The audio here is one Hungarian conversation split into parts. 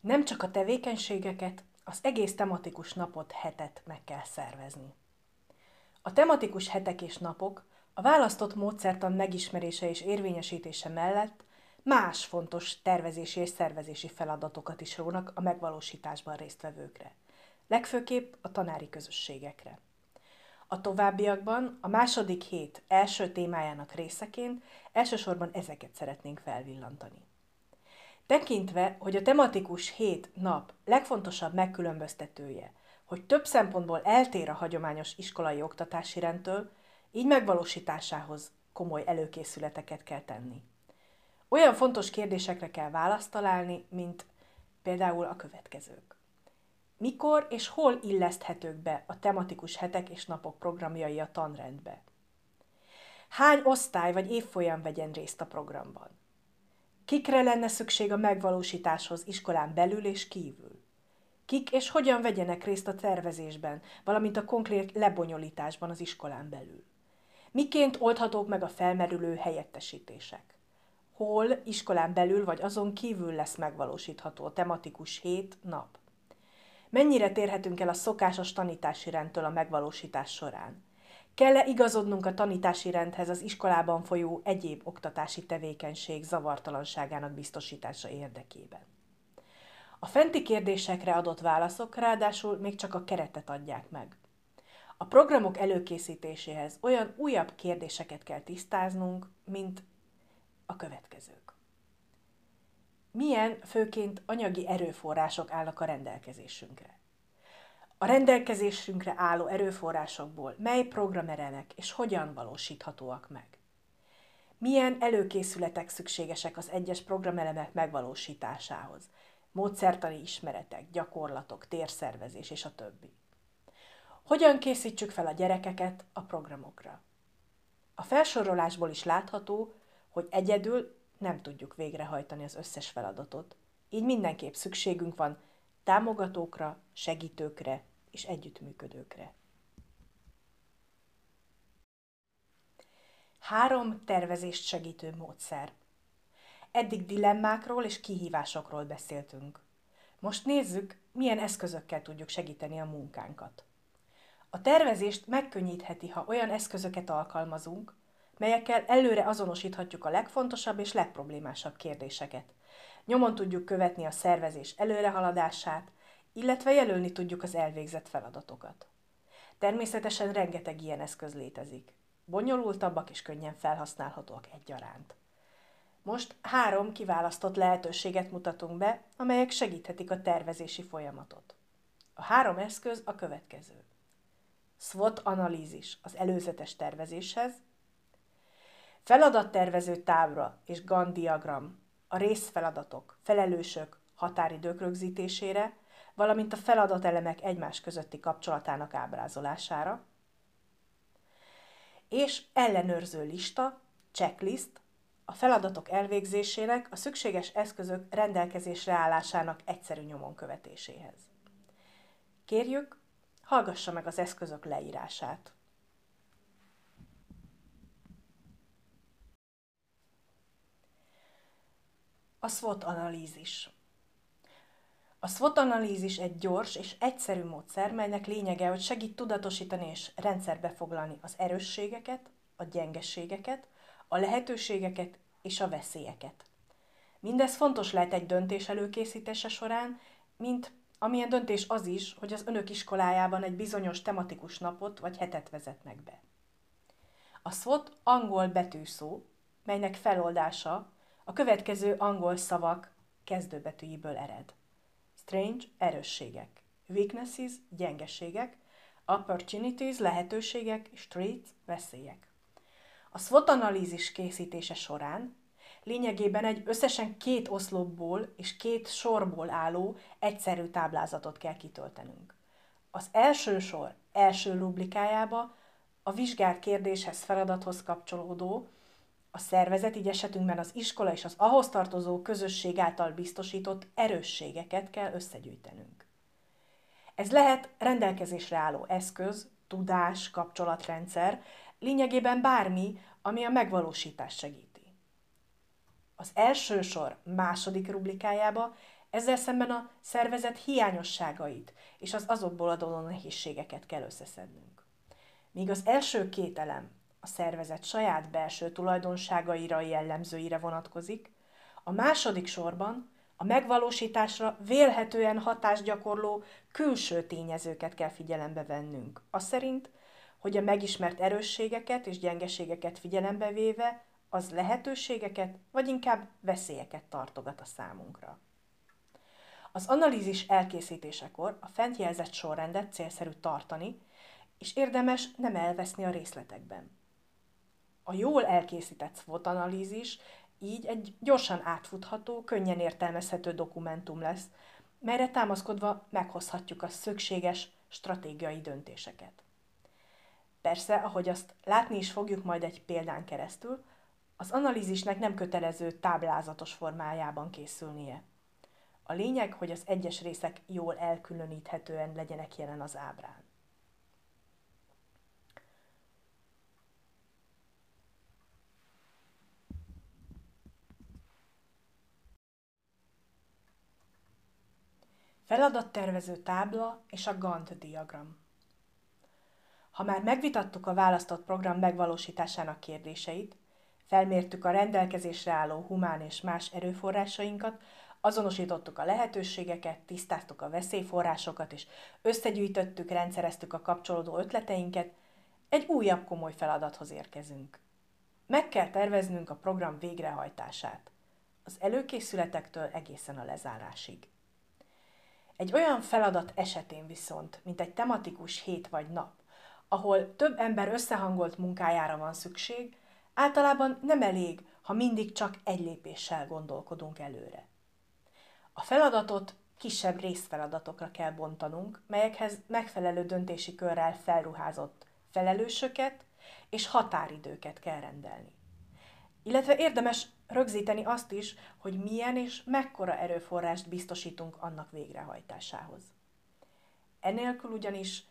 Nem csak a tevékenységeket, az egész tematikus napot, hetet meg kell szervezni. A tematikus hetek és napok a választott módszertan megismerése és érvényesítése mellett más fontos tervezési és szervezési feladatokat is rónak a megvalósításban résztvevőkre, legfőképp a tanári közösségekre. A továbbiakban a második hét első témájának részeként elsősorban ezeket szeretnénk felvillantani. Tekintve, hogy a tematikus hét nap legfontosabb megkülönböztetője, hogy több szempontból eltér a hagyományos iskolai oktatási rendtől, így megvalósításához komoly előkészületeket kell tenni. Olyan fontos kérdésekre kell választ találni, mint például a következők. Mikor és hol illeszthetők be a tematikus hetek és napok programjai a tanrendbe? Hány osztály vagy évfolyam vegyen részt a programban? Kikre lenne szükség a megvalósításhoz iskolán belül és kívül? Kik és hogyan vegyenek részt a tervezésben, valamint a konkrét lebonyolításban az iskolán belül? Miként oldhatók meg a felmerülő helyettesítések? Hol, iskolán belül vagy azon kívül lesz megvalósítható a tematikus hét nap? Mennyire térhetünk el a szokásos tanítási rendtől a megvalósítás során? Kell-e igazodnunk a tanítási rendhez az iskolában folyó egyéb oktatási tevékenység zavartalanságának biztosítása érdekében? A fenti kérdésekre adott válaszok ráadásul még csak a keretet adják meg. A programok előkészítéséhez olyan újabb kérdéseket kell tisztáznunk, mint a következők. Milyen főként anyagi erőforrások állnak a rendelkezésünkre? A rendelkezésünkre álló erőforrásokból mely programeremek és hogyan valósíthatóak meg? Milyen előkészületek szükségesek az egyes programelemek megvalósításához? Módszertani ismeretek, gyakorlatok, térszervezés és a többi. Hogyan készítsük fel a gyerekeket a programokra? A felsorolásból is látható, hogy egyedül nem tudjuk végrehajtani az összes feladatot, így mindenképp szükségünk van támogatókra, segítőkre és együttműködőkre. Három tervezést segítő módszer. Eddig dilemmákról és kihívásokról beszéltünk. Most nézzük, milyen eszközökkel tudjuk segíteni a munkánkat. A tervezést megkönnyítheti, ha olyan eszközöket alkalmazunk, melyekkel előre azonosíthatjuk a legfontosabb és legproblémásabb kérdéseket. Nyomon tudjuk követni a szervezés előrehaladását, illetve jelölni tudjuk az elvégzett feladatokat. Természetesen rengeteg ilyen eszköz létezik. Bonyolultabbak és könnyen felhasználhatóak egyaránt. Most három kiválasztott lehetőséget mutatunk be, amelyek segíthetik a tervezési folyamatot. A három eszköz a következő. SWOT analízis az előzetes tervezéshez, feladattervező tábla és Gantt diagram a részfeladatok, felelősök, határidők rögzítésére, valamint a feladatelemek egymás közötti kapcsolatának ábrázolására, és ellenőrző lista, checklist, a feladatok elvégzésének, a szükséges eszközök rendelkezésre állásának egyszerű nyomon követéséhez. Kérjük, hallgassa meg az eszközök leírását. A SWOT analízis. A SWOT analízis egy gyors és egyszerű módszer, melynek lényege, hogy segít tudatosítani és rendszerbe foglalni az erősségeket, a gyengeségeket, a lehetőségeket és a veszélyeket. Mindez fontos lehet egy döntés előkészítése során, mint amilyen döntés az is, hogy az önök iskolájában egy bizonyos tematikus napot vagy hetet vezetnek be. A SWOT angol betűszó, melynek feloldása a következő angol szavak kezdőbetűjéből ered. Strange, erősségek. Weaknesses, gyengeségek. Opportunities, lehetőségek. Streets, veszélyek. A SWOT analízis készítése során lényegében egy összesen két oszlopból és két sorból álló egyszerű táblázatot kell kitöltenünk. Az első sor első rubrikájába a vizsgált kérdéshez feladathoz kapcsolódó, a szervezet, így esetünkben az iskola és az ahhoz tartozó közösség által biztosított erősségeket kell összegyűjtenünk. Ez lehet rendelkezésre álló eszköz, tudás, kapcsolatrendszer, lényegében bármi, ami a megvalósítást segíti. Az első sor második rubrikájába Ezzel szemben a szervezet hiányosságait és az azokból adódó nehézségeket kell összeszednünk. Míg az első két elem a szervezet saját belső tulajdonságaira, jellemzőire vonatkozik, a második sorban a megvalósításra vélhetően hatást gyakorló külső tényezőket kell figyelembe vennünk. Az szerint, hogy a megismert erősségeket és gyengeségeket figyelembe véve az lehetőségeket, vagy inkább veszélyeket tartogat a számunkra. Az analízis elkészítésekor a fent jelzett sorrendet célszerű tartani, és érdemes nem elveszni a részletekben. A jól elkészített SWOT analízis így egy gyorsan átfutható, könnyen értelmezhető dokumentum lesz, melyre támaszkodva meghozhatjuk a szükséges stratégiai döntéseket. Persze, ahogy azt látni is fogjuk majd egy példán keresztül, az analízisnek nem kötelező táblázatos formájában készülnie. A lényeg, hogy az egyes részek jól elkülöníthetően legyenek jelen az ábrán. Feladattervező tábla és a Gantt diagram. Ha már megvitattuk a választott program megvalósításának kérdéseit, felmértük a rendelkezésre álló humán és más erőforrásainkat, azonosítottuk a lehetőségeket, tisztáztuk a veszélyforrásokat, és összegyűjtöttük, rendszereztük a kapcsolódó ötleteinket, egy újabb komoly feladathoz érkezünk. Meg kell terveznünk a program végrehajtását, az előkészületektől egészen a lezárásig. Egy olyan feladat esetén viszont, mint egy tematikus hét vagy nap, ahol több ember összehangolt munkájára van szükség, általában nem elég, ha mindig csak egy lépéssel gondolkodunk előre. A feladatot kisebb részfeladatokra kell bontanunk, melyekhez megfelelő döntési körrel felruházott felelősöket és határidőket kell rendelni. Illetve érdemes rögzíteni azt is, hogy milyen és mekkora erőforrást biztosítunk annak végrehajtásához. Enélkül ugyanis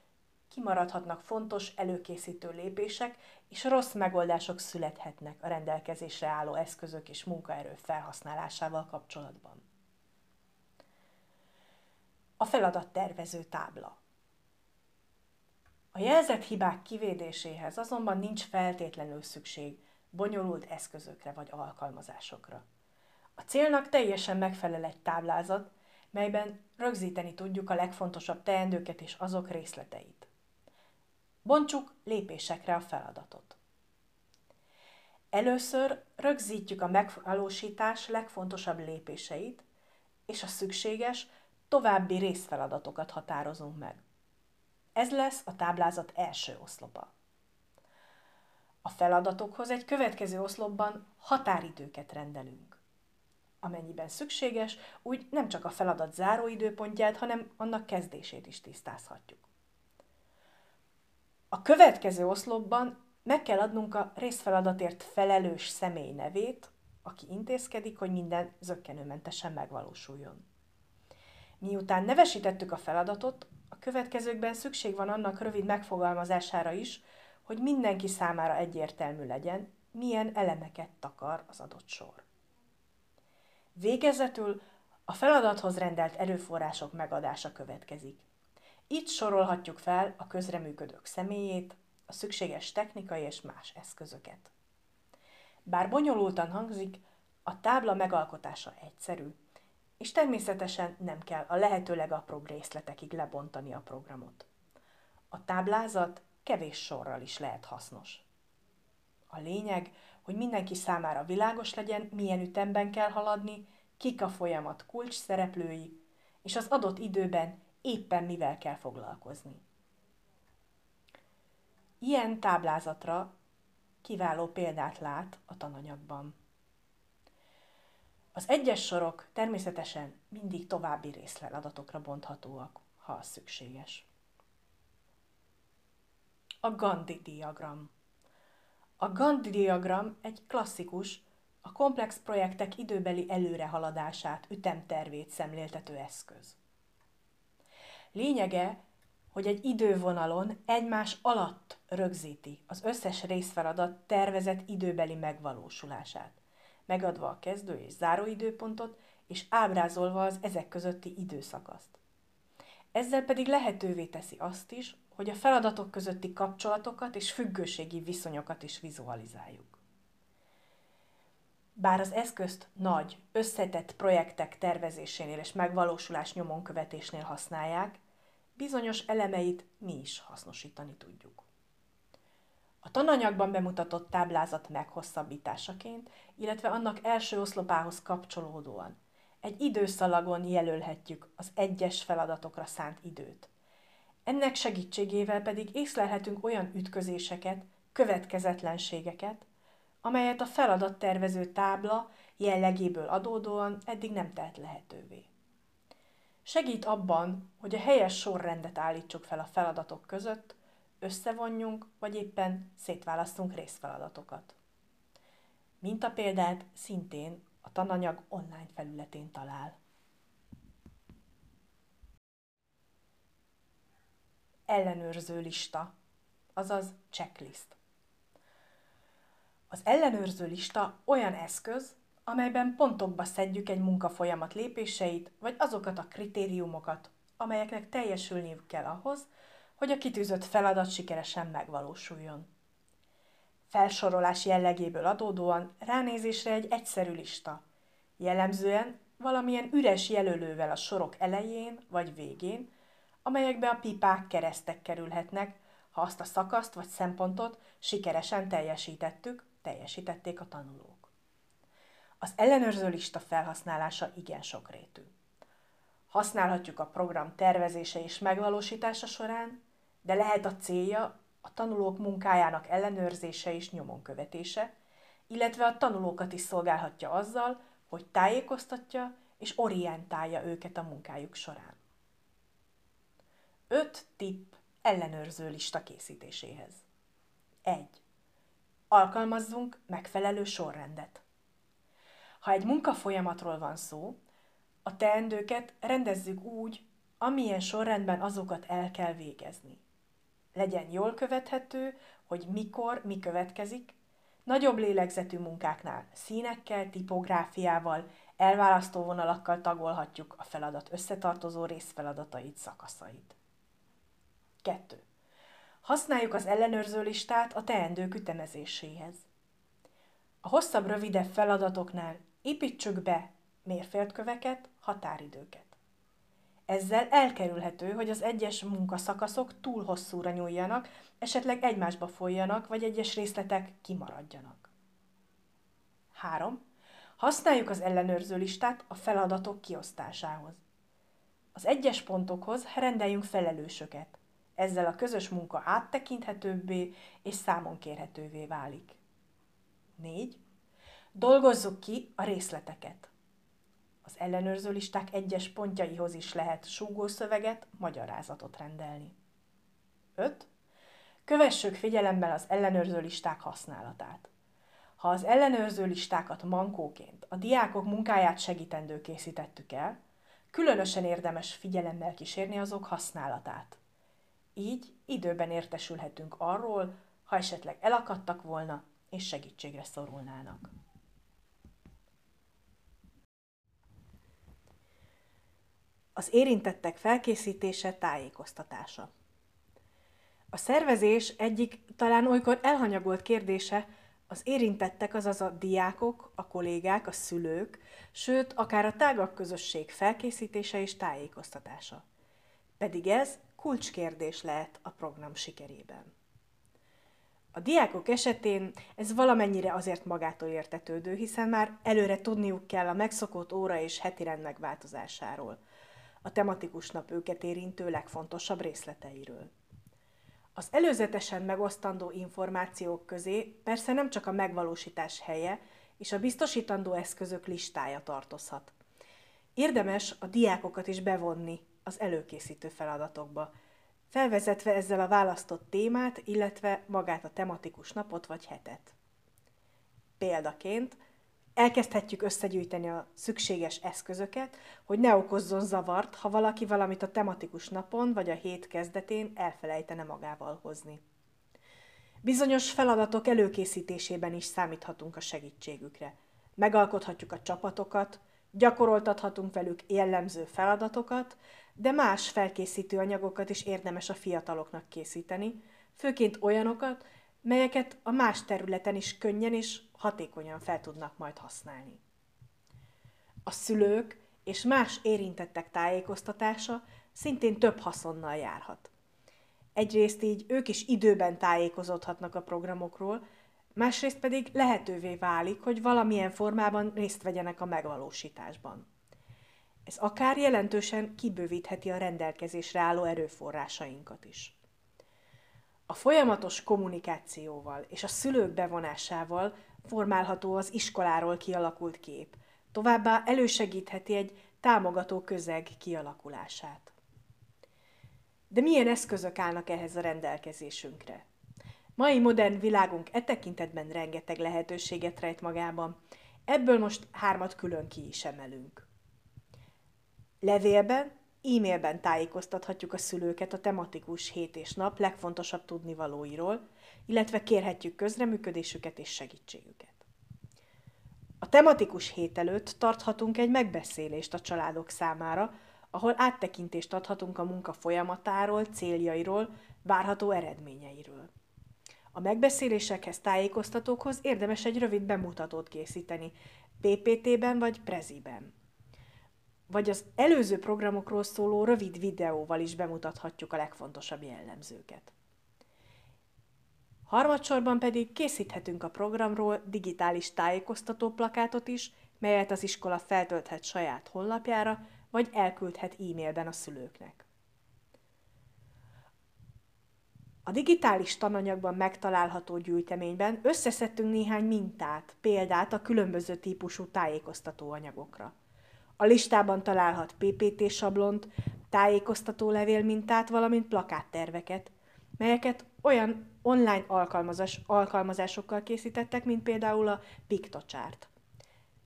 kimaradhatnak fontos előkészítő lépések, és rossz megoldások születhetnek a rendelkezésre álló eszközök és munkaerő felhasználásával kapcsolatban. A feladat tervező tábla. A jelzett hibák kivédéséhez azonban nincs feltétlenül szükség bonyolult eszközökre vagy alkalmazásokra. A célnak teljesen megfelel egy táblázat, melyben rögzíteni tudjuk a legfontosabb teendőket és azok részleteit. Bontsuk lépésekre a feladatot. Először rögzítjük a megvalósítás legfontosabb lépéseit, és a szükséges, további részfeladatokat határozunk meg. Ez lesz a táblázat első oszlopa. A feladatokhoz egy következő oszlopban határidőket rendelünk. Amennyiben szükséges, úgy nem csak a feladat záróidőpontját, hanem annak kezdését is tisztázhatjuk. A következő oszlopban meg kell adnunk a részfeladatért felelős személy nevét, aki intézkedik, hogy minden zöggenőmentesen megvalósuljon. Miután nevesítettük a feladatot, a következőkben szükség van annak rövid megfogalmazására is, hogy mindenki számára egyértelmű legyen, milyen elemeket takar az adott sor. Végezetül a feladathoz rendelt erőforrások megadása következik. Itt sorolhatjuk fel a közreműködők személyét, a szükséges technikai és más eszközöket. Bár bonyolultan hangzik, a tábla megalkotása egyszerű, és természetesen nem kell a lehető legapróbb részletekig lebontani a programot. A táblázat kevés sorral is lehet hasznos. A lényeg, hogy mindenki számára világos legyen, milyen ütemben kell haladni, kik a folyamat kulcs szereplői, és az adott időben éppen mivel kell foglalkozni. Ilyen táblázatra kiváló példát lát a tananyagban. Az egyes sorok természetesen mindig további részleladatokra bonthatóak, ha az szükséges. A Gandhi diagram. A Gandhi diagram egy klasszikus, a komplex projektek időbeli előrehaladását, ütemtervét szemléltető eszköz. Lényege, hogy egy idővonalon egymás alatt rögzíti az összes részfeladat tervezett időbeli megvalósulását, megadva a kezdő és záró időpontot, és ábrázolva az ezek közötti időszakaszt. Ezzel pedig lehetővé teszi azt is, hogy a feladatok közötti kapcsolatokat és függőségi viszonyokat is vizualizáljuk. Bár az eszközt nagy, összetett projektek tervezésénél és megvalósulás nyomon követésnél használják, bizonyos elemeit mi is hasznosítani tudjuk. A tananyagban bemutatott táblázat meghosszabbításaként, illetve annak első oszlopához kapcsolódóan egy időszalagon jelölhetjük az egyes feladatokra szánt időt. Ennek segítségével pedig észlelhetünk olyan ütközéseket, következetlenségeket, amelyet a feladattervező tábla jellegéből adódóan eddig nem tett lehetővé. Segít abban, hogy a helyes sorrendet állítsuk fel a feladatok között, összevonjunk, vagy éppen szétválasztunk részfeladatokat. példát szintén a tananyag online felületén talál. Ellenőrző lista, azaz checklist. Az ellenőrző lista olyan eszköz, amelyben pontokba szedjük egy munkafolyamat lépéseit, vagy azokat a kritériumokat, amelyeknek teljesülniük kell ahhoz, hogy a kitűzött feladat sikeresen megvalósuljon. Felsorolás jellegéből adódóan ránézésre egy egyszerű lista, jellemzően valamilyen üres jelölővel a sorok elején vagy végén, amelyekbe a pipák keresztek kerülhetnek, ha azt a szakaszt vagy szempontot sikeresen teljesítettük, teljesítették a tanulók. Az ellenőrző lista felhasználása igen sokrétű. Használhatjuk a program tervezése és megvalósítása során, de lehet a célja a tanulók munkájának ellenőrzése és nyomon követése, illetve a tanulókat is szolgálhatja azzal, hogy tájékoztatja és orientálja őket a munkájuk során. 5 tipp ellenőrző lista készítéséhez. 1. Alkalmazzunk megfelelő sorrendet. Ha egy munkafolyamatról van szó, a teendőket rendezzük úgy, amilyen sorrendben azokat el kell végezni legyen jól követhető, hogy mikor mi következik, nagyobb lélegzetű munkáknál színekkel, tipográfiával, elválasztó vonalakkal tagolhatjuk a feladat összetartozó részfeladatait, szakaszait. 2. Használjuk az ellenőrző listát a teendők ütemezéséhez. A hosszabb, rövidebb feladatoknál építsük be mérföldköveket, határidőket. Ezzel elkerülhető, hogy az egyes munkaszakaszok túl hosszúra nyúljanak, esetleg egymásba folyjanak, vagy egyes részletek kimaradjanak. 3. Használjuk az ellenőrző listát a feladatok kiosztásához. Az egyes pontokhoz rendeljünk felelősöket. Ezzel a közös munka áttekinthetőbbé és számon kérhetővé válik. 4. Dolgozzuk ki a részleteket. Az ellenőrző listák egyes pontjaihoz is lehet súgószöveget, magyarázatot rendelni. 5. Kövessük figyelemmel az ellenőrző listák használatát. Ha az ellenőrző listákat mankóként a diákok munkáját segítendő készítettük el, különösen érdemes figyelemmel kísérni azok használatát. Így időben értesülhetünk arról, ha esetleg elakadtak volna és segítségre szorulnának. Az érintettek felkészítése, tájékoztatása. A szervezés egyik talán olykor elhanyagolt kérdése az érintettek, azaz a diákok, a kollégák, a szülők, sőt, akár a tágabb közösség felkészítése és tájékoztatása. Pedig ez kulcskérdés lehet a program sikerében. A diákok esetén ez valamennyire azért magától értetődő, hiszen már előre tudniuk kell a megszokott óra és heti rend megváltozásáról – a tematikus nap őket érintő legfontosabb részleteiről. Az előzetesen megosztandó információk közé persze nem csak a megvalósítás helye és a biztosítandó eszközök listája tartozhat. Érdemes a diákokat is bevonni az előkészítő feladatokba, felvezetve ezzel a választott témát, illetve magát a tematikus napot vagy hetet. Példaként elkezdhetjük összegyűjteni a szükséges eszközöket, hogy ne okozzon zavart, ha valaki valamit a tematikus napon vagy a hét kezdetén elfelejtene magával hozni. Bizonyos feladatok előkészítésében is számíthatunk a segítségükre. Megalkothatjuk a csapatokat, Gyakoroltathatunk velük jellemző feladatokat, de más felkészítő anyagokat is érdemes a fiataloknak készíteni, főként olyanokat, melyeket a más területen is könnyen és hatékonyan fel tudnak majd használni. A szülők és más érintettek tájékoztatása szintén több haszonnal járhat. Egyrészt így ők is időben tájékozódhatnak a programokról, másrészt pedig lehetővé válik, hogy valamilyen formában részt vegyenek a megvalósításban. Ez akár jelentősen kibővítheti a rendelkezésre álló erőforrásainkat is. A folyamatos kommunikációval és a szülők bevonásával formálható az iskoláról kialakult kép, továbbá elősegítheti egy támogató közeg kialakulását. De milyen eszközök állnak ehhez a rendelkezésünkre? Mai modern világunk e tekintetben rengeteg lehetőséget rejt magában, ebből most hármat külön ki is emelünk. Levélben, e-mailben tájékoztathatjuk a szülőket a tematikus hét és nap legfontosabb tudnivalóiról, illetve kérhetjük közreműködésüket és segítségüket. A tematikus hét előtt tarthatunk egy megbeszélést a családok számára, ahol áttekintést adhatunk a munka folyamatáról, céljairól, várható eredményeiről. A megbeszélésekhez, tájékoztatókhoz érdemes egy rövid bemutatót készíteni, PPT-ben vagy Preziben. Vagy az előző programokról szóló rövid videóval is bemutathatjuk a legfontosabb jellemzőket. Harmadsorban pedig készíthetünk a programról digitális tájékoztató plakátot is, melyet az iskola feltölthet saját honlapjára, vagy elküldhet e-mailben a szülőknek. A digitális tananyagban megtalálható gyűjteményben összeszedtünk néhány mintát, példát a különböző típusú tájékoztató anyagokra. A listában találhat PPT sablont, tájékoztató levélmintát, valamint plakátterveket, melyeket olyan online alkalmazás, alkalmazásokkal készítettek, mint például a PictoChart.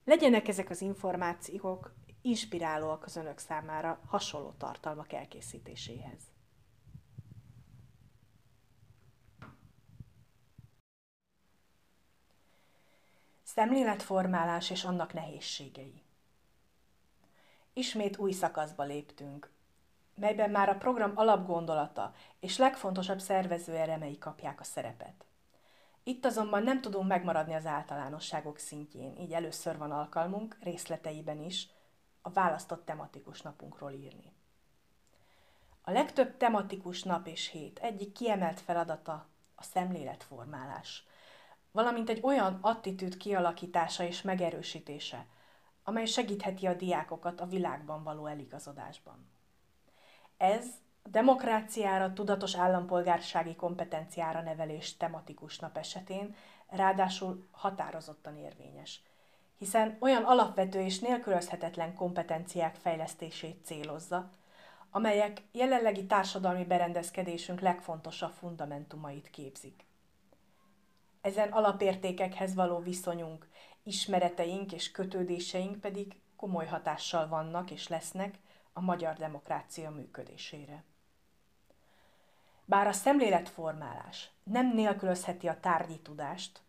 Legyenek ezek az információk inspirálóak az önök számára hasonló tartalmak elkészítéséhez. Szemléletformálás és annak nehézségei. Ismét új szakaszba léptünk, melyben már a program alapgondolata és legfontosabb szervező elemei kapják a szerepet. Itt azonban nem tudunk megmaradni az általánosságok szintjén, így először van alkalmunk részleteiben is a választott tematikus napunkról írni. A legtöbb tematikus nap és hét egyik kiemelt feladata a szemléletformálás, valamint egy olyan attitűd kialakítása és megerősítése, amely segítheti a diákokat a világban való eligazodásban. Ez a demokráciára, tudatos állampolgársági kompetenciára nevelés tematikus nap esetén ráadásul határozottan érvényes, hiszen olyan alapvető és nélkülözhetetlen kompetenciák fejlesztését célozza, amelyek jelenlegi társadalmi berendezkedésünk legfontosabb fundamentumait képzik. Ezen alapértékekhez való viszonyunk, ismereteink és kötődéseink pedig komoly hatással vannak és lesznek a magyar demokrácia működésére. Bár a szemléletformálás nem nélkülözheti a tárgyi tudást,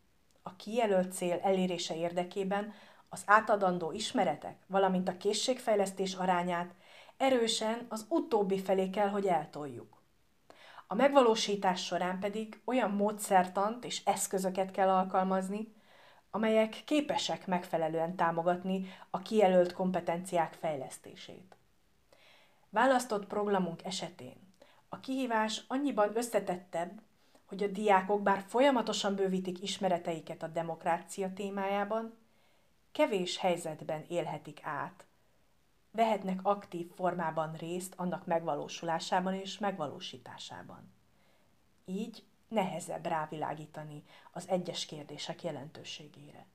a kijelölt cél elérése érdekében az átadandó ismeretek, valamint a készségfejlesztés arányát erősen az utóbbi felé kell, hogy eltoljuk. A megvalósítás során pedig olyan módszertant és eszközöket kell alkalmazni, amelyek képesek megfelelően támogatni a kijelölt kompetenciák fejlesztését. Választott programunk esetén a kihívás annyiban összetettebb, hogy a diákok bár folyamatosan bővítik ismereteiket a demokrácia témájában, kevés helyzetben élhetik át, vehetnek aktív formában részt annak megvalósulásában és megvalósításában. Így nehezebb rávilágítani az egyes kérdések jelentőségére.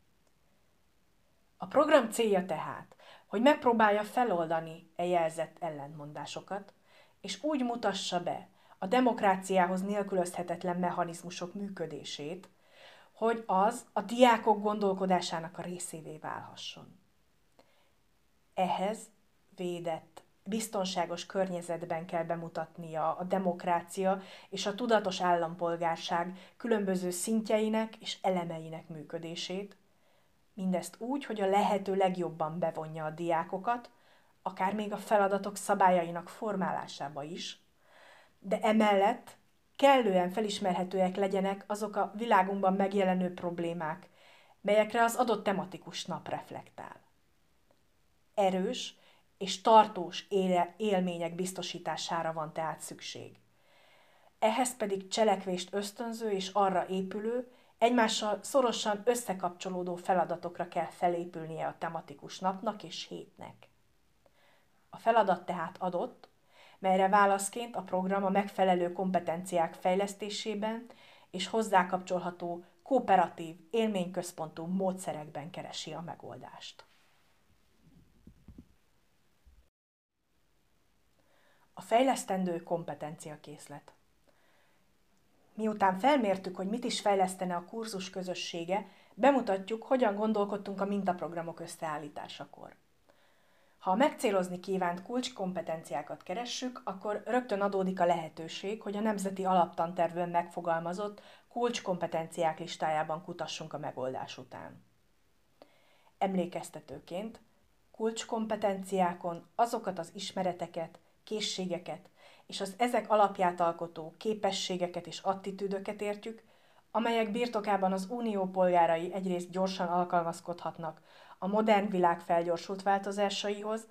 A program célja tehát, hogy megpróbálja feloldani e jelzett ellentmondásokat, és úgy mutassa be a demokráciához nélkülözhetetlen mechanizmusok működését, hogy az a diákok gondolkodásának a részévé válhasson. Ehhez védett, biztonságos környezetben kell bemutatnia a demokrácia és a tudatos állampolgárság különböző szintjeinek és elemeinek működését, Mindezt úgy, hogy a lehető legjobban bevonja a diákokat, akár még a feladatok szabályainak formálásába is, de emellett kellően felismerhetőek legyenek azok a világunkban megjelenő problémák, melyekre az adott tematikus nap reflektál. Erős és tartós éle, élmények biztosítására van tehát szükség. Ehhez pedig cselekvést ösztönző és arra épülő, egymással szorosan összekapcsolódó feladatokra kell felépülnie a tematikus napnak és hétnek. A feladat tehát adott, melyre válaszként a program a megfelelő kompetenciák fejlesztésében és hozzákapcsolható kooperatív, élményközpontú módszerekben keresi a megoldást. A fejlesztendő kompetenciakészlet. Miután felmértük, hogy mit is fejlesztene a kurzus közössége, bemutatjuk, hogyan gondolkodtunk a mintaprogramok összeállításakor. Ha a megcélozni kívánt kulcskompetenciákat keressük, akkor rögtön adódik a lehetőség, hogy a Nemzeti Alaptantervön megfogalmazott kulcskompetenciák listájában kutassunk a megoldás után. Emlékeztetőként kulcskompetenciákon azokat az ismereteket, készségeket és az ezek alapját alkotó képességeket és attitűdöket értjük, amelyek birtokában az unió polgárai egyrészt gyorsan alkalmazkodhatnak a modern világ felgyorsult változásaihoz,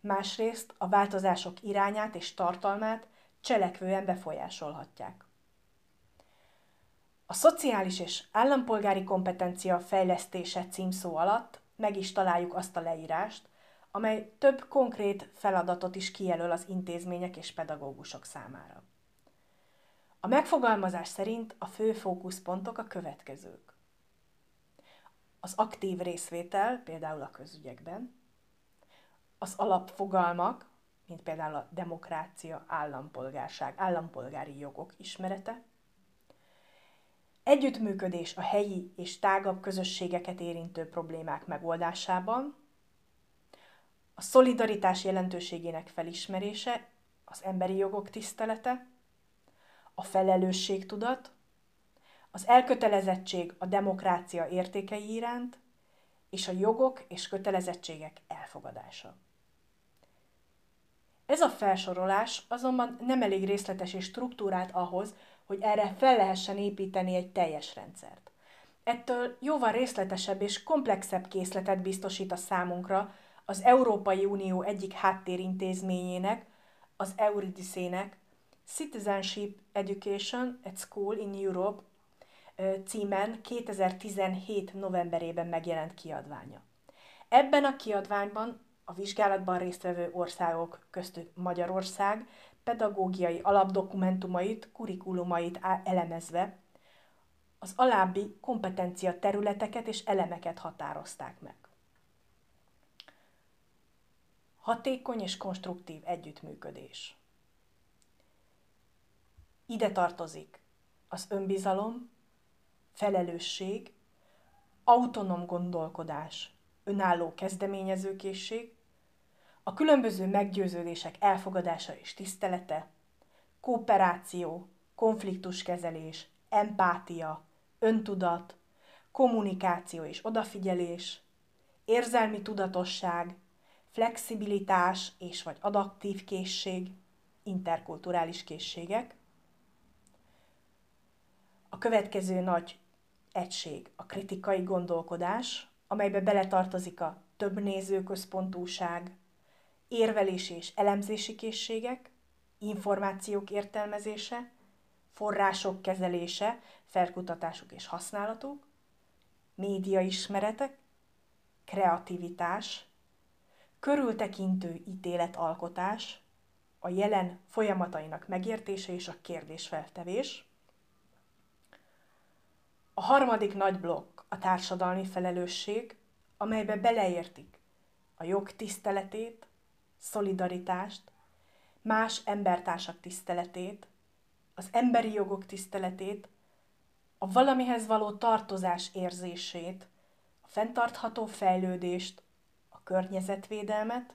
másrészt a változások irányát és tartalmát cselekvően befolyásolhatják. A szociális és állampolgári kompetencia fejlesztése címszó alatt meg is találjuk azt a leírást, amely több konkrét feladatot is kijelöl az intézmények és pedagógusok számára. A megfogalmazás szerint a fő fókuszpontok a következők. Az aktív részvétel, például a közügyekben, az alapfogalmak, mint például a demokrácia, állampolgárság, állampolgári jogok ismerete, együttműködés a helyi és tágabb közösségeket érintő problémák megoldásában, a szolidaritás jelentőségének felismerése, az emberi jogok tisztelete, a felelősségtudat, az elkötelezettség a demokrácia értékei iránt, és a jogok és kötelezettségek elfogadása. Ez a felsorolás azonban nem elég részletes és struktúrált ahhoz, hogy erre fel lehessen építeni egy teljes rendszert. Ettől jóval részletesebb és komplexebb készletet biztosít a számunkra az Európai Unió egyik háttérintézményének, az Eurydice-nek Citizenship Education at School in Europe címen 2017. novemberében megjelent kiadványa. Ebben a kiadványban a vizsgálatban résztvevő országok köztük Magyarország pedagógiai alapdokumentumait, kurikulumait elemezve az alábbi kompetencia területeket és elemeket határozták meg. Hatékony és konstruktív együttműködés. Ide tartozik az önbizalom, felelősség, autonóm gondolkodás, önálló kezdeményezőkészség, a különböző meggyőződések elfogadása és tisztelete, kooperáció, konfliktuskezelés, empátia, öntudat, kommunikáció és odafigyelés, érzelmi tudatosság, flexibilitás és vagy adaptív készség, interkulturális készségek. A következő nagy egység a kritikai gondolkodás, amelybe beletartozik a több nézőközpontúság, érvelési és elemzési készségek, információk értelmezése, források kezelése, felkutatások és használatuk, médiaismeretek, kreativitás, körültekintő ítéletalkotás, a jelen folyamatainak megértése és a kérdésfeltevés. A harmadik nagy blokk a társadalmi felelősség, amelybe beleértik a jog tiszteletét, szolidaritást, más embertársak tiszteletét, az emberi jogok tiszteletét, a valamihez való tartozás érzését, a fenntartható fejlődést, környezetvédelmet,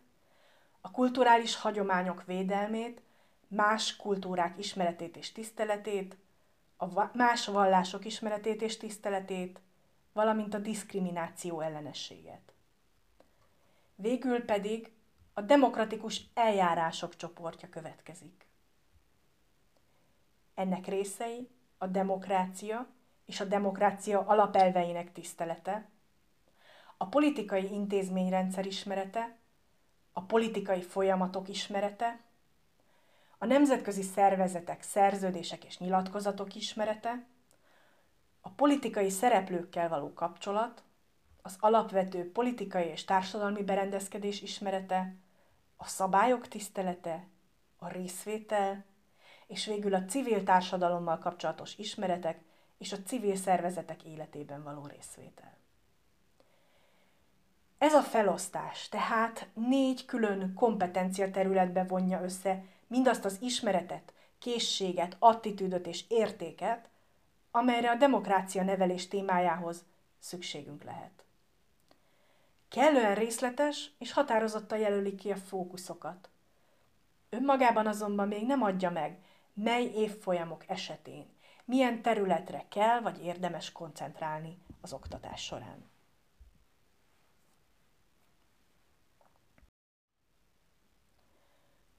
a kulturális hagyományok védelmét, más kultúrák ismeretét és tiszteletét, a más vallások ismeretét és tiszteletét, valamint a diszkrimináció ellenességet. Végül pedig a demokratikus eljárások csoportja következik. Ennek részei a demokrácia és a demokrácia alapelveinek tisztelete, a politikai intézményrendszer ismerete, a politikai folyamatok ismerete, a nemzetközi szervezetek, szerződések és nyilatkozatok ismerete, a politikai szereplőkkel való kapcsolat, az alapvető politikai és társadalmi berendezkedés ismerete, a szabályok tisztelete, a részvétel, és végül a civil társadalommal kapcsolatos ismeretek és a civil szervezetek életében való részvétel. Ez a felosztás tehát négy külön kompetencia területbe vonja össze mindazt az ismeretet, készséget, attitűdöt és értéket, amelyre a demokrácia nevelés témájához szükségünk lehet. Kellően részletes és határozottan jelöli ki a fókuszokat. Önmagában azonban még nem adja meg, mely évfolyamok esetén, milyen területre kell vagy érdemes koncentrálni az oktatás során.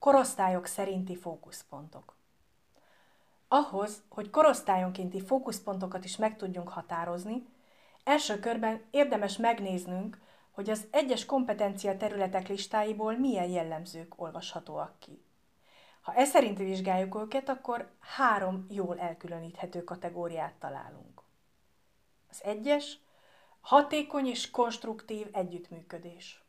Korosztályok szerinti fókuszpontok. Ahhoz, hogy korosztályonkénti fókuszpontokat is meg tudjunk határozni, első körben érdemes megnéznünk, hogy az egyes kompetencia területek listáiból milyen jellemzők olvashatóak ki. Ha ez szerint vizsgáljuk őket, akkor három jól elkülöníthető kategóriát találunk. Az egyes, hatékony és konstruktív együttműködés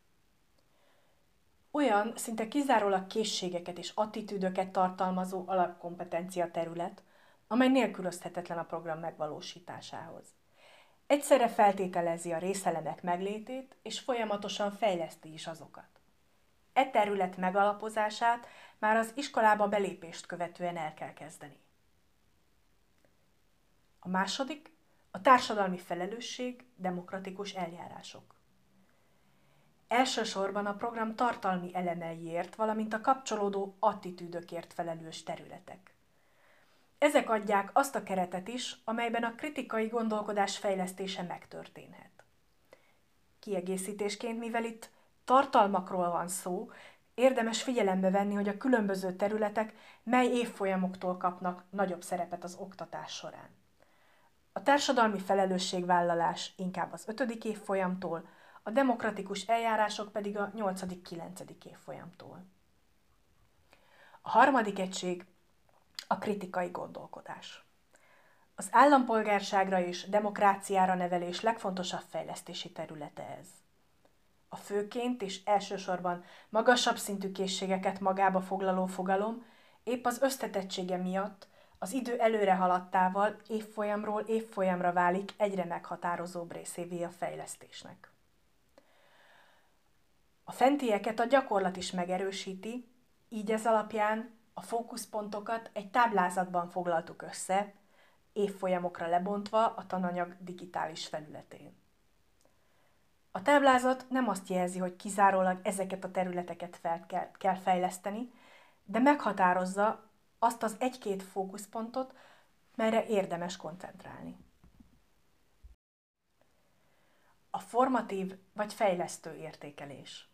olyan szinte kizárólag készségeket és attitűdöket tartalmazó alapkompetencia terület, amely nélkülözhetetlen a program megvalósításához. Egyszerre feltételezi a részelemek meglétét, és folyamatosan fejleszti is azokat. E terület megalapozását már az iskolába belépést követően el kell kezdeni. A második a társadalmi felelősség, demokratikus eljárások. Elsősorban a program tartalmi elemeiért, valamint a kapcsolódó attitűdökért felelős területek. Ezek adják azt a keretet is, amelyben a kritikai gondolkodás fejlesztése megtörténhet. Kiegészítésként, mivel itt tartalmakról van szó, érdemes figyelembe venni, hogy a különböző területek mely évfolyamoktól kapnak nagyobb szerepet az oktatás során. A társadalmi felelősségvállalás inkább az ötödik évfolyamtól, a demokratikus eljárások pedig a 8.-9. évfolyamtól. A harmadik egység a kritikai gondolkodás. Az állampolgárságra és demokráciára nevelés legfontosabb fejlesztési területe ez. A főként és elsősorban magasabb szintű készségeket magába foglaló fogalom épp az összetettsége miatt az idő előre haladtával évfolyamról évfolyamra válik egyre meghatározóbb részévé a fejlesztésnek. A fentieket a gyakorlat is megerősíti, így ez alapján a fókuszpontokat egy táblázatban foglaltuk össze, évfolyamokra lebontva a tananyag digitális felületén. A táblázat nem azt jelzi, hogy kizárólag ezeket a területeket fel kell, kell fejleszteni, de meghatározza azt az egy-két fókuszpontot, melyre érdemes koncentrálni. A formatív vagy fejlesztő értékelés.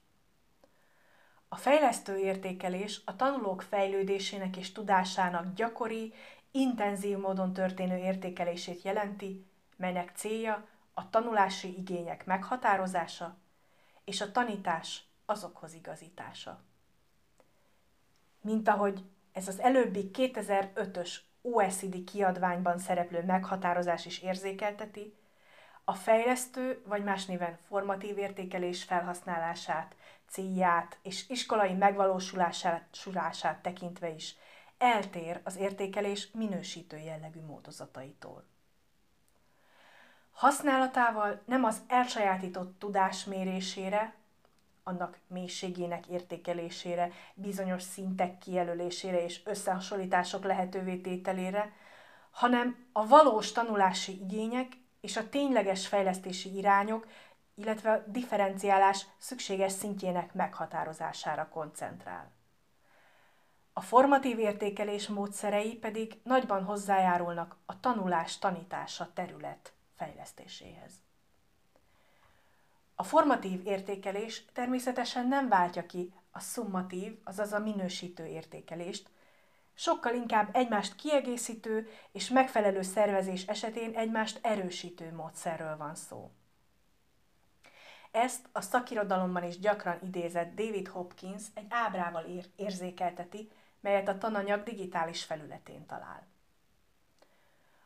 A fejlesztő értékelés a tanulók fejlődésének és tudásának gyakori, intenzív módon történő értékelését jelenti, melynek célja a tanulási igények meghatározása és a tanítás azokhoz igazítása. Mint ahogy ez az előbbi 2005-ös OECD kiadványban szereplő meghatározás is érzékelteti, a fejlesztő vagy más néven formatív értékelés felhasználását célját és iskolai megvalósulását tekintve is eltér az értékelés minősítő jellegű módozataitól. Használatával nem az elsajátított tudás mérésére, annak mélységének értékelésére, bizonyos szintek kijelölésére és összehasonlítások lehetővé tételére, hanem a valós tanulási igények és a tényleges fejlesztési irányok illetve a differenciálás szükséges szintjének meghatározására koncentrál. A formatív értékelés módszerei pedig nagyban hozzájárulnak a tanulás tanítása terület fejlesztéséhez. A formatív értékelés természetesen nem váltja ki a szummatív, azaz a minősítő értékelést, sokkal inkább egymást kiegészítő és megfelelő szervezés esetén egymást erősítő módszerről van szó. Ezt a szakirodalomban is gyakran idézett David Hopkins egy ábrával ér- érzékelteti, melyet a tananyag digitális felületén talál.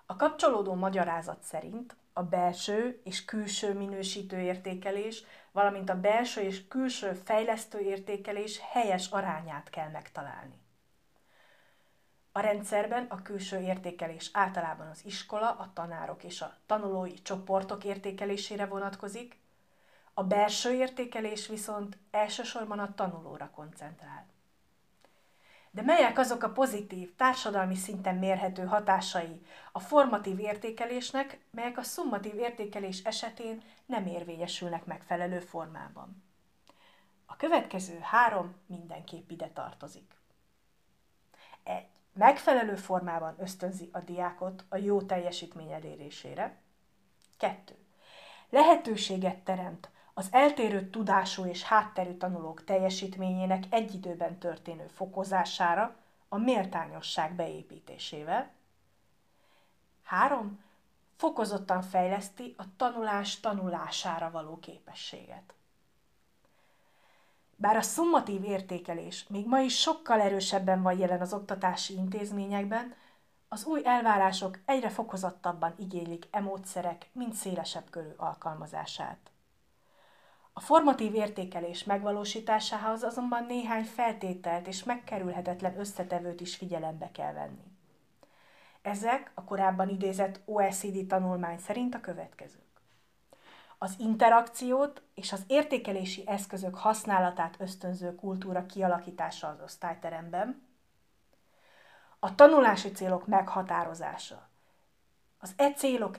A kapcsolódó magyarázat szerint a belső és külső minősítő értékelés, valamint a belső és külső fejlesztő értékelés helyes arányát kell megtalálni. A rendszerben a külső értékelés általában az iskola, a tanárok és a tanulói csoportok értékelésére vonatkozik, a belső értékelés viszont elsősorban a tanulóra koncentrál. De melyek azok a pozitív, társadalmi szinten mérhető hatásai a formatív értékelésnek, melyek a szummatív értékelés esetén nem érvényesülnek megfelelő formában? A következő három mindenképp ide tartozik. Egy. Megfelelő formában ösztönzi a diákot a jó teljesítmény elérésére. Kettő. Lehetőséget teremt az eltérő tudású és hátterű tanulók teljesítményének egy időben történő fokozására a méltányosság beépítésével. 3. Fokozottan fejleszti a tanulás tanulására való képességet. Bár a szummatív értékelés még ma is sokkal erősebben van jelen az oktatási intézményekben, az új elvárások egyre fokozottabban igénylik emódszerek mind szélesebb körű alkalmazását. A formatív értékelés megvalósításához azonban néhány feltételt és megkerülhetetlen összetevőt is figyelembe kell venni. Ezek a korábban idézett OECD tanulmány szerint a következők. Az interakciót és az értékelési eszközök használatát ösztönző kultúra kialakítása az osztályteremben, a tanulási célok meghatározása, az e célok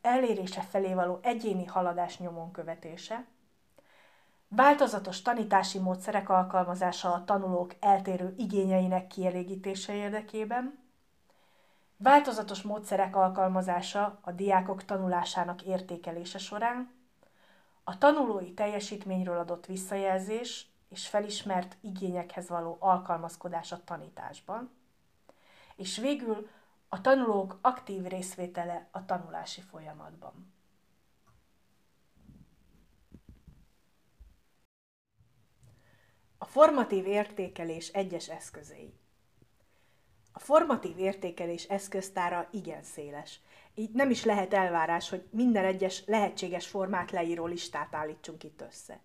elérése felé való egyéni haladás nyomon követése, változatos tanítási módszerek alkalmazása a tanulók eltérő igényeinek kielégítése érdekében, változatos módszerek alkalmazása a diákok tanulásának értékelése során, a tanulói teljesítményről adott visszajelzés és felismert igényekhez való alkalmazkodás a tanításban, és végül a tanulók aktív részvétele a tanulási folyamatban. A formatív értékelés egyes eszközei. A formatív értékelés eszköztára igen széles. Így nem is lehet elvárás, hogy minden egyes lehetséges formát leíró listát állítsunk itt össze.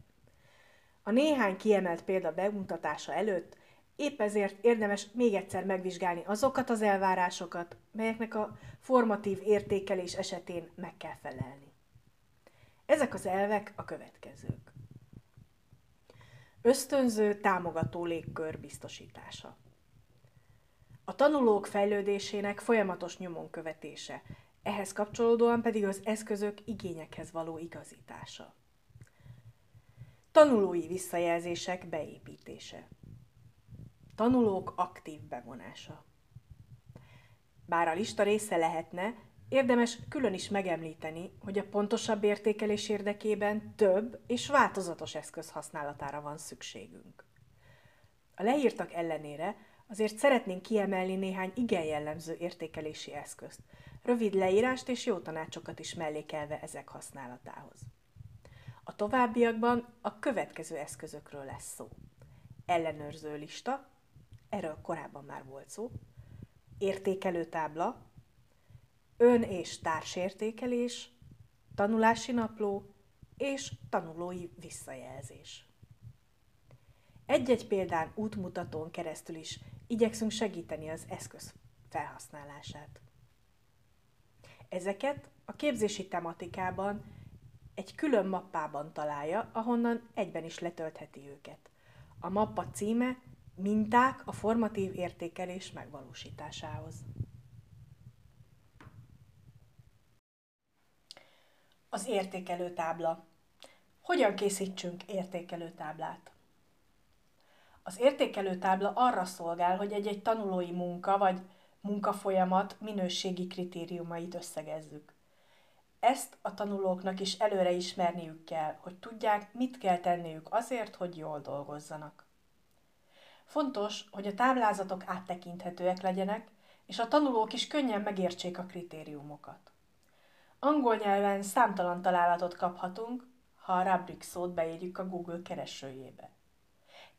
A néhány kiemelt példa bemutatása előtt Épp ezért érdemes még egyszer megvizsgálni azokat az elvárásokat, melyeknek a formatív értékelés esetén meg kell felelni. Ezek az elvek a következők. Ösztönző, támogató légkör biztosítása. A tanulók fejlődésének folyamatos nyomon követése, ehhez kapcsolódóan pedig az eszközök igényekhez való igazítása. Tanulói visszajelzések beépítése. Tanulók aktív bevonása. Bár a lista része lehetne, érdemes külön is megemlíteni, hogy a pontosabb értékelés érdekében több és változatos eszköz használatára van szükségünk. A leírtak ellenére azért szeretnénk kiemelni néhány igen jellemző értékelési eszközt, rövid leírást és jó tanácsokat is mellékelve ezek használatához. A továbbiakban a következő eszközökről lesz szó. Ellenőrző lista, erről korábban már volt szó, értékelőtábla, ön- és társértékelés, tanulási napló és tanulói visszajelzés. Egy-egy példán útmutatón keresztül is igyekszünk segíteni az eszköz felhasználását. Ezeket a képzési tematikában egy külön mappában találja, ahonnan egyben is letöltheti őket. A mappa címe Minták a formatív értékelés megvalósításához. Az értékelőtábla. Hogyan készítsünk értékelőtáblát? Az értékelőtábla arra szolgál, hogy egy-egy tanulói munka vagy munkafolyamat minőségi kritériumait összegezzük. Ezt a tanulóknak is előre ismerniük kell, hogy tudják, mit kell tenniük azért, hogy jól dolgozzanak. Fontos, hogy a táblázatok áttekinthetőek legyenek, és a tanulók is könnyen megértsék a kritériumokat. Angol nyelven számtalan találatot kaphatunk, ha a rubric szót beírjuk a Google keresőjébe.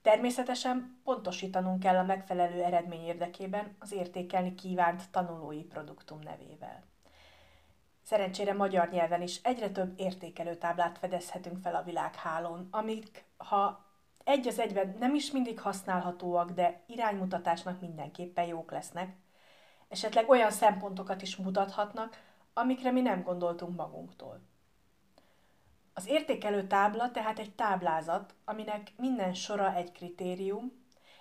Természetesen pontosítanunk kell a megfelelő eredmény érdekében az értékelni kívánt tanulói produktum nevével. Szerencsére magyar nyelven is egyre több értékelőtáblát fedezhetünk fel a világhálón, amik, ha egy az egyben nem is mindig használhatóak, de iránymutatásnak mindenképpen jók lesznek, esetleg olyan szempontokat is mutathatnak, amikre mi nem gondoltunk magunktól. Az értékelő tábla tehát egy táblázat, aminek minden sora egy kritérium,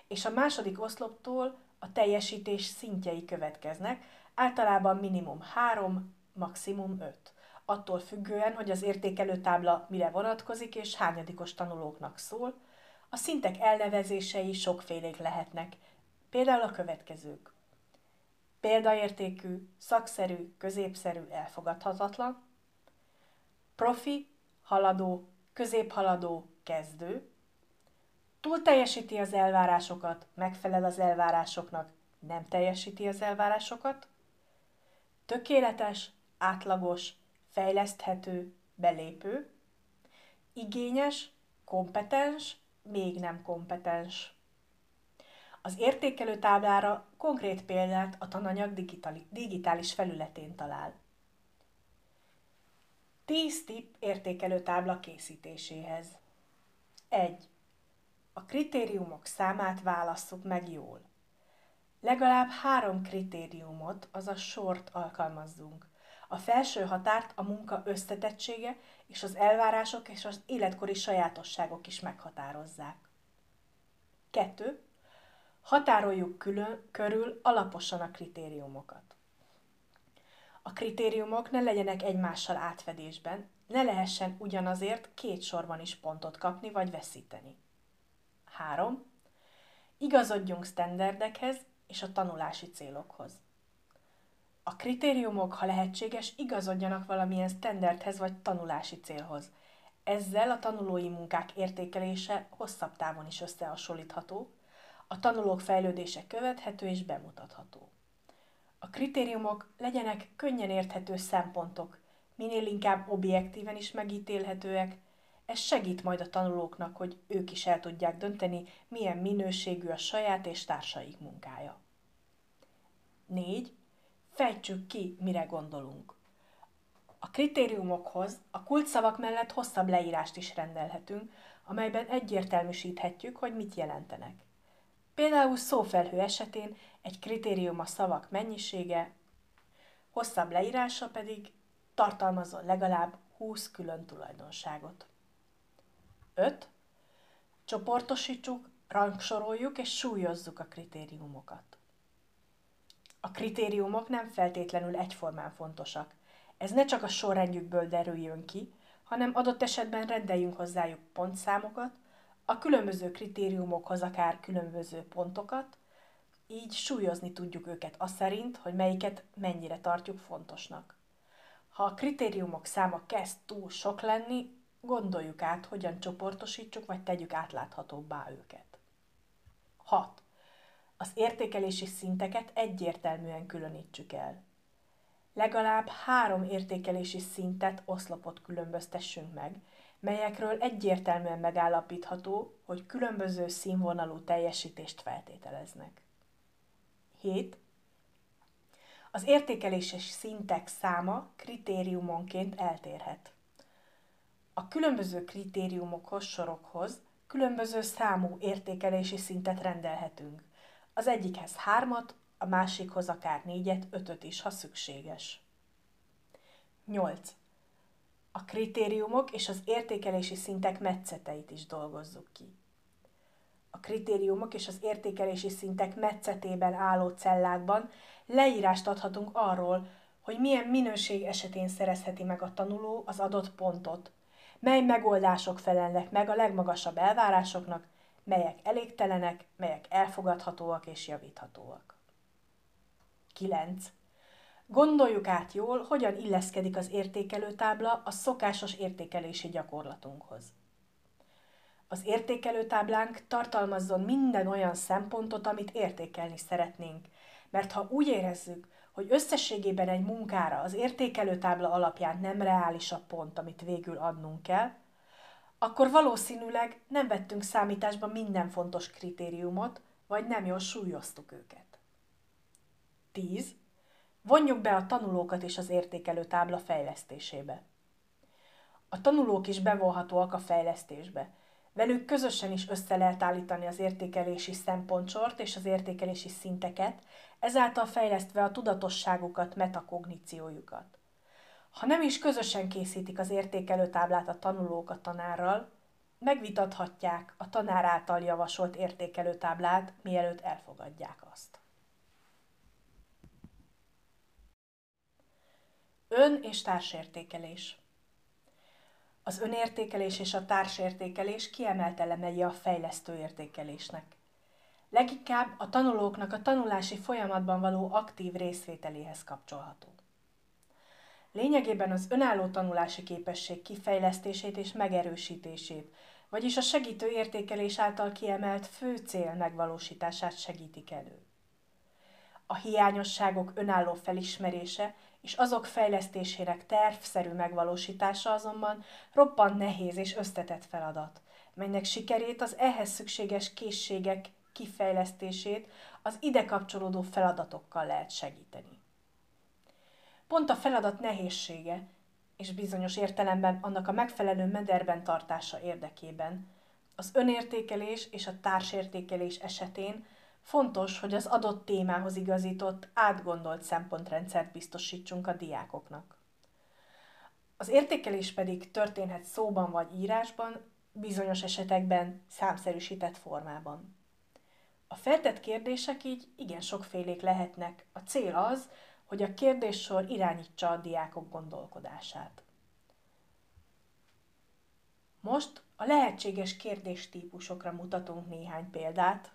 és a második oszloptól a teljesítés szintjei következnek, általában minimum 3, maximum 5. Attól függően, hogy az értékelő tábla mire vonatkozik és hányadikos tanulóknak szól, a szintek elnevezései sokfélék lehetnek, például a következők. Példaértékű, szakszerű, középszerű, elfogadhatatlan, profi, haladó, középhaladó, kezdő, túl teljesíti az elvárásokat, megfelel az elvárásoknak, nem teljesíti az elvárásokat, tökéletes, átlagos, fejleszthető, belépő, igényes, kompetens, még nem kompetens. Az értékelő táblára konkrét példát a tananyag digitális felületén talál. 10 tipp értékelő tábla készítéséhez. 1. A kritériumok számát válasszuk meg jól. Legalább három kritériumot, azaz sort alkalmazzunk. A felső határt a munka összetettsége és az elvárások és az életkori sajátosságok is meghatározzák. 2. Határoljuk külön, körül alaposan a kritériumokat. A kritériumok ne legyenek egymással átfedésben, ne lehessen ugyanazért két sorban is pontot kapni vagy veszíteni. 3. Igazodjunk standardekhez és a tanulási célokhoz. A kritériumok, ha lehetséges, igazodjanak valamilyen standardhez vagy tanulási célhoz. Ezzel a tanulói munkák értékelése hosszabb távon is összehasonlítható, a tanulók fejlődése követhető és bemutatható. A kritériumok legyenek könnyen érthető szempontok, minél inkább objektíven is megítélhetőek, ez segít majd a tanulóknak, hogy ők is el tudják dönteni, milyen minőségű a saját és társaik munkája. 4. Fejtsük ki, mire gondolunk. A kritériumokhoz a kulcsszavak mellett hosszabb leírást is rendelhetünk, amelyben egyértelműsíthetjük, hogy mit jelentenek. Például szófelhő esetén egy kritérium a szavak mennyisége, hosszabb leírása pedig tartalmazol legalább 20 külön tulajdonságot. 5. Csoportosítsuk, rangsoroljuk és súlyozzuk a kritériumokat. A kritériumok nem feltétlenül egyformán fontosak. Ez ne csak a sorrendjükből derüljön ki, hanem adott esetben rendeljünk hozzájuk pontszámokat, a különböző kritériumokhoz akár különböző pontokat, így súlyozni tudjuk őket az szerint, hogy melyiket mennyire tartjuk fontosnak. Ha a kritériumok száma kezd túl sok lenni, gondoljuk át, hogyan csoportosítsuk vagy tegyük átláthatóbbá őket. 6. Az értékelési szinteket egyértelműen különítsük el. Legalább három értékelési szintet, oszlopot különböztessünk meg, melyekről egyértelműen megállapítható, hogy különböző színvonalú teljesítést feltételeznek. 7. Az értékelési szintek száma kritériumonként eltérhet. A különböző kritériumokhoz, sorokhoz különböző számú értékelési szintet rendelhetünk. Az egyikhez hármat, a másikhoz akár négyet, ötöt is, ha szükséges. 8. A kritériumok és az értékelési szintek metszeteit is dolgozzuk ki. A kritériumok és az értékelési szintek metszetében álló cellákban leírást adhatunk arról, hogy milyen minőség esetén szerezheti meg a tanuló az adott pontot, mely megoldások felelnek meg a legmagasabb elvárásoknak, melyek elégtelenek, melyek elfogadhatóak és javíthatóak. 9. Gondoljuk át jól, hogyan illeszkedik az értékelőtábla a szokásos értékelési gyakorlatunkhoz. Az értékelőtáblánk tartalmazzon minden olyan szempontot, amit értékelni szeretnénk, mert ha úgy érezzük, hogy összességében egy munkára az értékelőtábla alapján nem reális a pont, amit végül adnunk kell, akkor valószínűleg nem vettünk számításba minden fontos kritériumot, vagy nem jól súlyoztuk őket. 10. Vonjuk be a tanulókat is az értékelő tábla fejlesztésébe. A tanulók is bevonhatóak a fejlesztésbe. Velük közösen is össze lehet állítani az értékelési szempontsort és az értékelési szinteket, ezáltal fejlesztve a tudatosságukat, metakogníciójukat. Ha nem is közösen készítik az értékelőtáblát a tanulók a tanárral, megvitathatják a tanár által javasolt értékelőtáblát, mielőtt elfogadják azt. Ön- és társértékelés. Az önértékelés és a társértékelés kiemelt elemei a fejlesztő értékelésnek. Leginkább a tanulóknak a tanulási folyamatban való aktív részvételéhez kapcsolható. Lényegében az önálló tanulási képesség kifejlesztését és megerősítését, vagyis a segítő értékelés által kiemelt fő cél megvalósítását segítik elő. A hiányosságok önálló felismerése és azok fejlesztésének tervszerű megvalósítása azonban roppant nehéz és összetett feladat, melynek sikerét az ehhez szükséges készségek kifejlesztését az ide kapcsolódó feladatokkal lehet segíteni. Pont a feladat nehézsége és bizonyos értelemben annak a megfelelő mederben tartása érdekében az önértékelés és a társértékelés esetén Fontos, hogy az adott témához igazított, átgondolt szempontrendszert biztosítsunk a diákoknak. Az értékelés pedig történhet szóban vagy írásban, bizonyos esetekben számszerűsített formában. A feltett kérdések így igen sokfélék lehetnek. A cél az, hogy a kérdéssor irányítsa a diákok gondolkodását. Most a lehetséges kérdéstípusokra mutatunk néhány példát,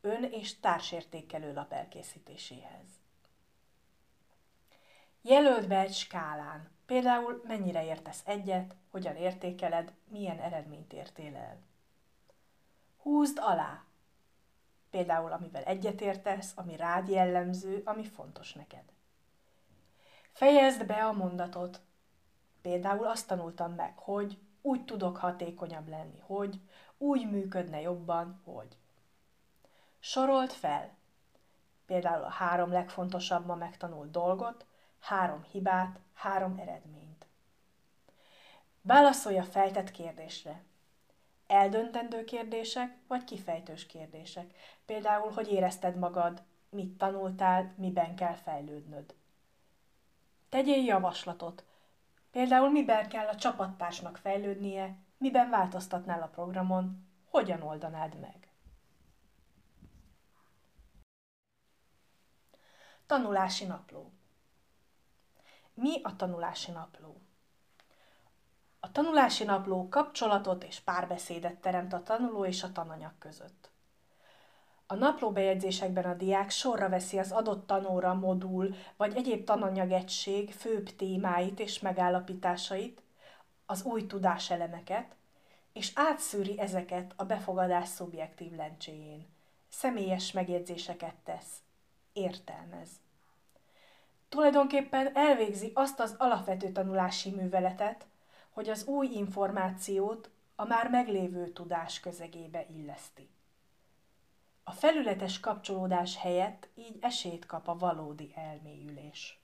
ön- és társértékelő lap elkészítéséhez. Jelöld be egy skálán, például mennyire értesz egyet, hogyan értékeled, milyen eredményt értél el. Húzd alá, például amivel egyetértesz, ami rád jellemző, ami fontos neked. Fejezd be a mondatot. Például azt tanultam meg, hogy úgy tudok hatékonyabb lenni, hogy úgy működne jobban, hogy. Sorolt fel. Például a három legfontosabb ma megtanult dolgot, három hibát, három eredményt. Válaszolj a feltett kérdésre. Eldöntendő kérdések, vagy kifejtős kérdések. Például, hogy érezted magad, mit tanultál, miben kell fejlődnöd. Tegyél javaslatot. Például miben kell a csapattársnak fejlődnie, miben változtatnál a programon, hogyan oldanád meg. Tanulási napló. Mi a tanulási napló? A tanulási napló kapcsolatot és párbeszédet teremt a tanuló és a tananyag között. A naplóbejegyzésekben a diák sorra veszi az adott tanóra, modul vagy egyéb tananyagegység főbb témáit és megállapításait, az új tudáselemeket, és átszűri ezeket a befogadás szubjektív lencséjén. Személyes megjegyzéseket tesz, értelmez. Tulajdonképpen elvégzi azt az alapvető tanulási műveletet, hogy az új információt a már meglévő tudás közegébe illeszti. A felületes kapcsolódás helyett így esélyt kap a valódi elmélyülés.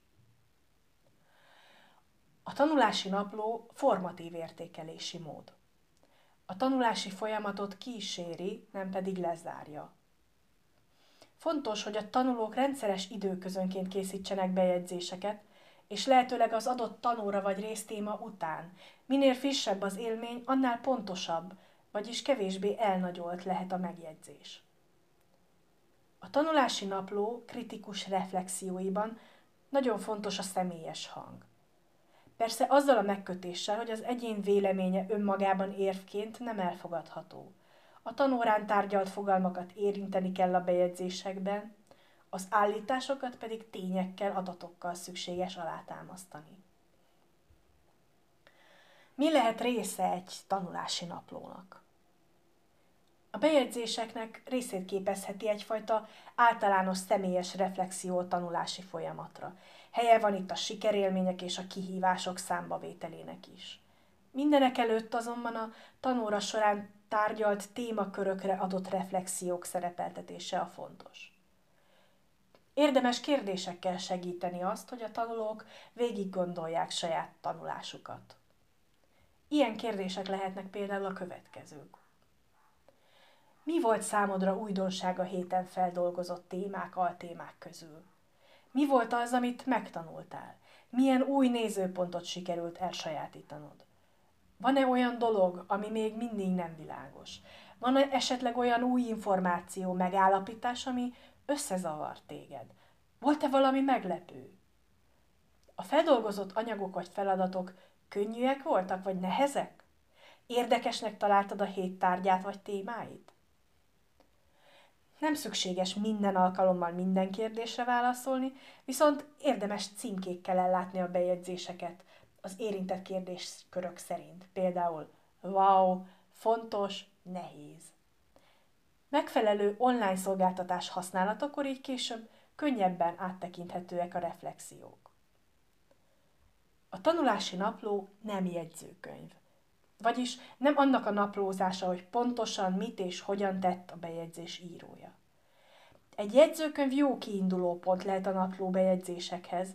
A tanulási napló formatív értékelési mód. A tanulási folyamatot kíséri, nem pedig lezárja. Fontos, hogy a tanulók rendszeres időközönként készítsenek bejegyzéseket, és lehetőleg az adott tanóra vagy résztéma után. Minél frissebb az élmény, annál pontosabb, vagyis kevésbé elnagyolt lehet a megjegyzés. A tanulási napló kritikus reflexióiban nagyon fontos a személyes hang. Persze azzal a megkötéssel, hogy az egyén véleménye önmagában érvként nem elfogadható. A tanórán tárgyalt fogalmakat érinteni kell a bejegyzésekben, az állításokat pedig tényekkel, adatokkal szükséges alátámasztani. Mi lehet része egy tanulási naplónak? A bejegyzéseknek részét képezheti egyfajta általános személyes reflexió a tanulási folyamatra. Helye van itt a sikerélmények és a kihívások számbavételének is. Mindenek előtt azonban a tanóra során tárgyalt témakörökre adott reflexiók szerepeltetése a fontos. Érdemes kérdésekkel segíteni azt, hogy a tanulók végig gondolják saját tanulásukat. Ilyen kérdések lehetnek például a következők. Mi volt számodra újdonság a héten feldolgozott témák, altémák közül? Mi volt az, amit megtanultál? Milyen új nézőpontot sikerült elsajátítanod? Van-e olyan dolog, ami még mindig nem világos? Van-e esetleg olyan új információ, megállapítás, ami összezavart téged? Volt-e valami meglepő? A feldolgozott anyagok vagy feladatok könnyűek voltak, vagy nehezek? Érdekesnek találtad a hét tárgyát vagy témáit? Nem szükséges minden alkalommal minden kérdésre válaszolni, viszont érdemes címkékkel ellátni a bejegyzéseket az érintett kérdéskörök szerint. Például wow, fontos, nehéz. Megfelelő online szolgáltatás használatakor így később könnyebben áttekinthetőek a reflexiók. A tanulási napló nem jegyzőkönyv. Vagyis nem annak a naplózása, hogy pontosan mit és hogyan tett a bejegyzés írója. Egy jegyzőkönyv jó kiinduló pont lehet a napló bejegyzésekhez.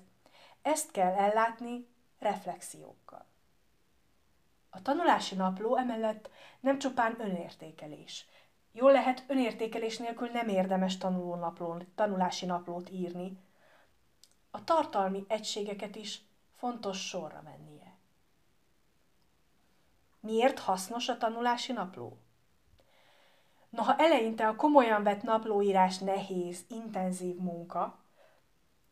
Ezt kell ellátni reflexiókkal. A tanulási napló emellett nem csupán önértékelés. Jól lehet, önértékelés nélkül nem érdemes naplón, tanulási naplót írni. A tartalmi egységeket is fontos sorra mennie. Miért hasznos a tanulási napló? Noha eleinte a komolyan vett naplóírás nehéz, intenzív munka,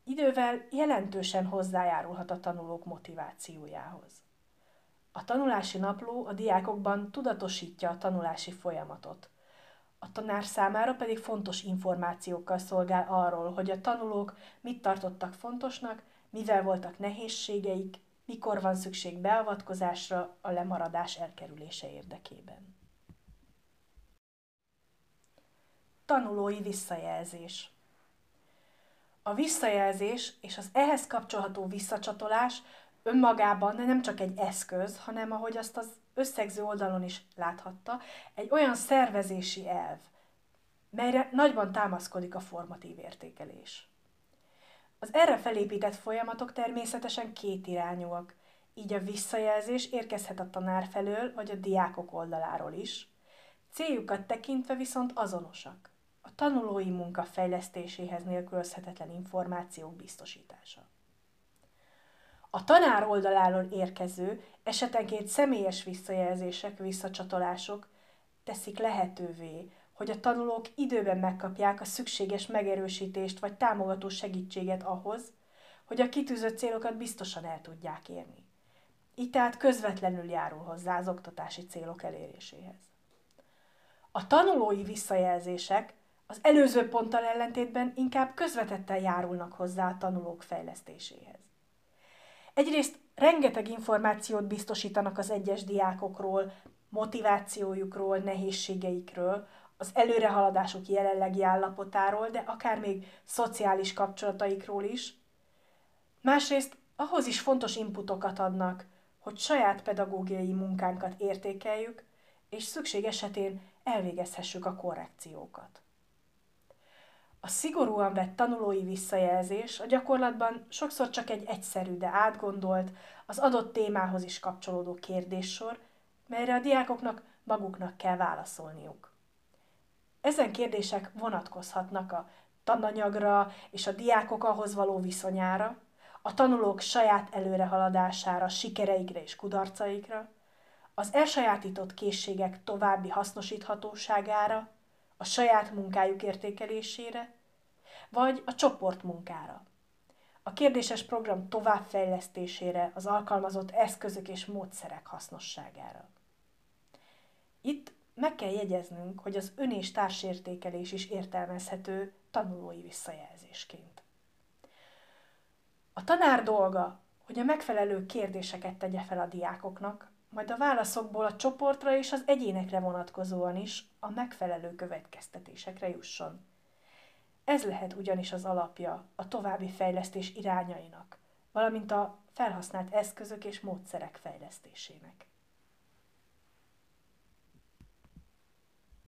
idővel jelentősen hozzájárulhat a tanulók motivációjához. A tanulási napló a diákokban tudatosítja a tanulási folyamatot. A tanár számára pedig fontos információkkal szolgál arról, hogy a tanulók mit tartottak fontosnak, mivel voltak nehézségeik, mikor van szükség beavatkozásra a lemaradás elkerülése érdekében. Tanulói visszajelzés A visszajelzés és az ehhez kapcsolható visszacsatolás önmagában nem csak egy eszköz, hanem ahogy azt az összegző oldalon is láthatta, egy olyan szervezési elv, melyre nagyban támaszkodik a formatív értékelés. Az erre felépített folyamatok természetesen kétirányúak, így a visszajelzés érkezhet a tanár felől vagy a diákok oldaláról is. Céljukat tekintve viszont azonosak. A tanulói munka fejlesztéséhez nélkülözhetetlen információk biztosítása. A tanár oldaláról érkező, esetenként személyes visszajelzések, visszacsatolások teszik lehetővé, hogy a tanulók időben megkapják a szükséges megerősítést vagy támogató segítséget ahhoz, hogy a kitűzött célokat biztosan el tudják érni. Így tehát közvetlenül járul hozzá az oktatási célok eléréséhez. A tanulói visszajelzések az előző ponttal ellentétben inkább közvetetten járulnak hozzá a tanulók fejlesztéséhez. Egyrészt rengeteg információt biztosítanak az egyes diákokról, motivációjukról, nehézségeikről, az előrehaladásuk jelenlegi állapotáról, de akár még szociális kapcsolataikról is. Másrészt ahhoz is fontos inputokat adnak, hogy saját pedagógiai munkánkat értékeljük, és szükség esetén elvégezhessük a korrekciókat. A szigorúan vett tanulói visszajelzés a gyakorlatban sokszor csak egy egyszerű, de átgondolt, az adott témához is kapcsolódó kérdéssor, melyre a diákoknak maguknak kell válaszolniuk. Ezen kérdések vonatkozhatnak a tananyagra és a diákok ahhoz való viszonyára, a tanulók saját előrehaladására, sikereikre és kudarcaikra, az elsajátított készségek további hasznosíthatóságára, a saját munkájuk értékelésére, vagy a csoportmunkára. A kérdéses program továbbfejlesztésére, az alkalmazott eszközök és módszerek hasznosságára. Itt meg kell jegyeznünk, hogy az ön- és társértékelés is értelmezhető tanulói visszajelzésként. A tanár dolga, hogy a megfelelő kérdéseket tegye fel a diákoknak, majd a válaszokból a csoportra és az egyénekre vonatkozóan is a megfelelő következtetésekre jusson. Ez lehet ugyanis az alapja a további fejlesztés irányainak, valamint a felhasznált eszközök és módszerek fejlesztésének.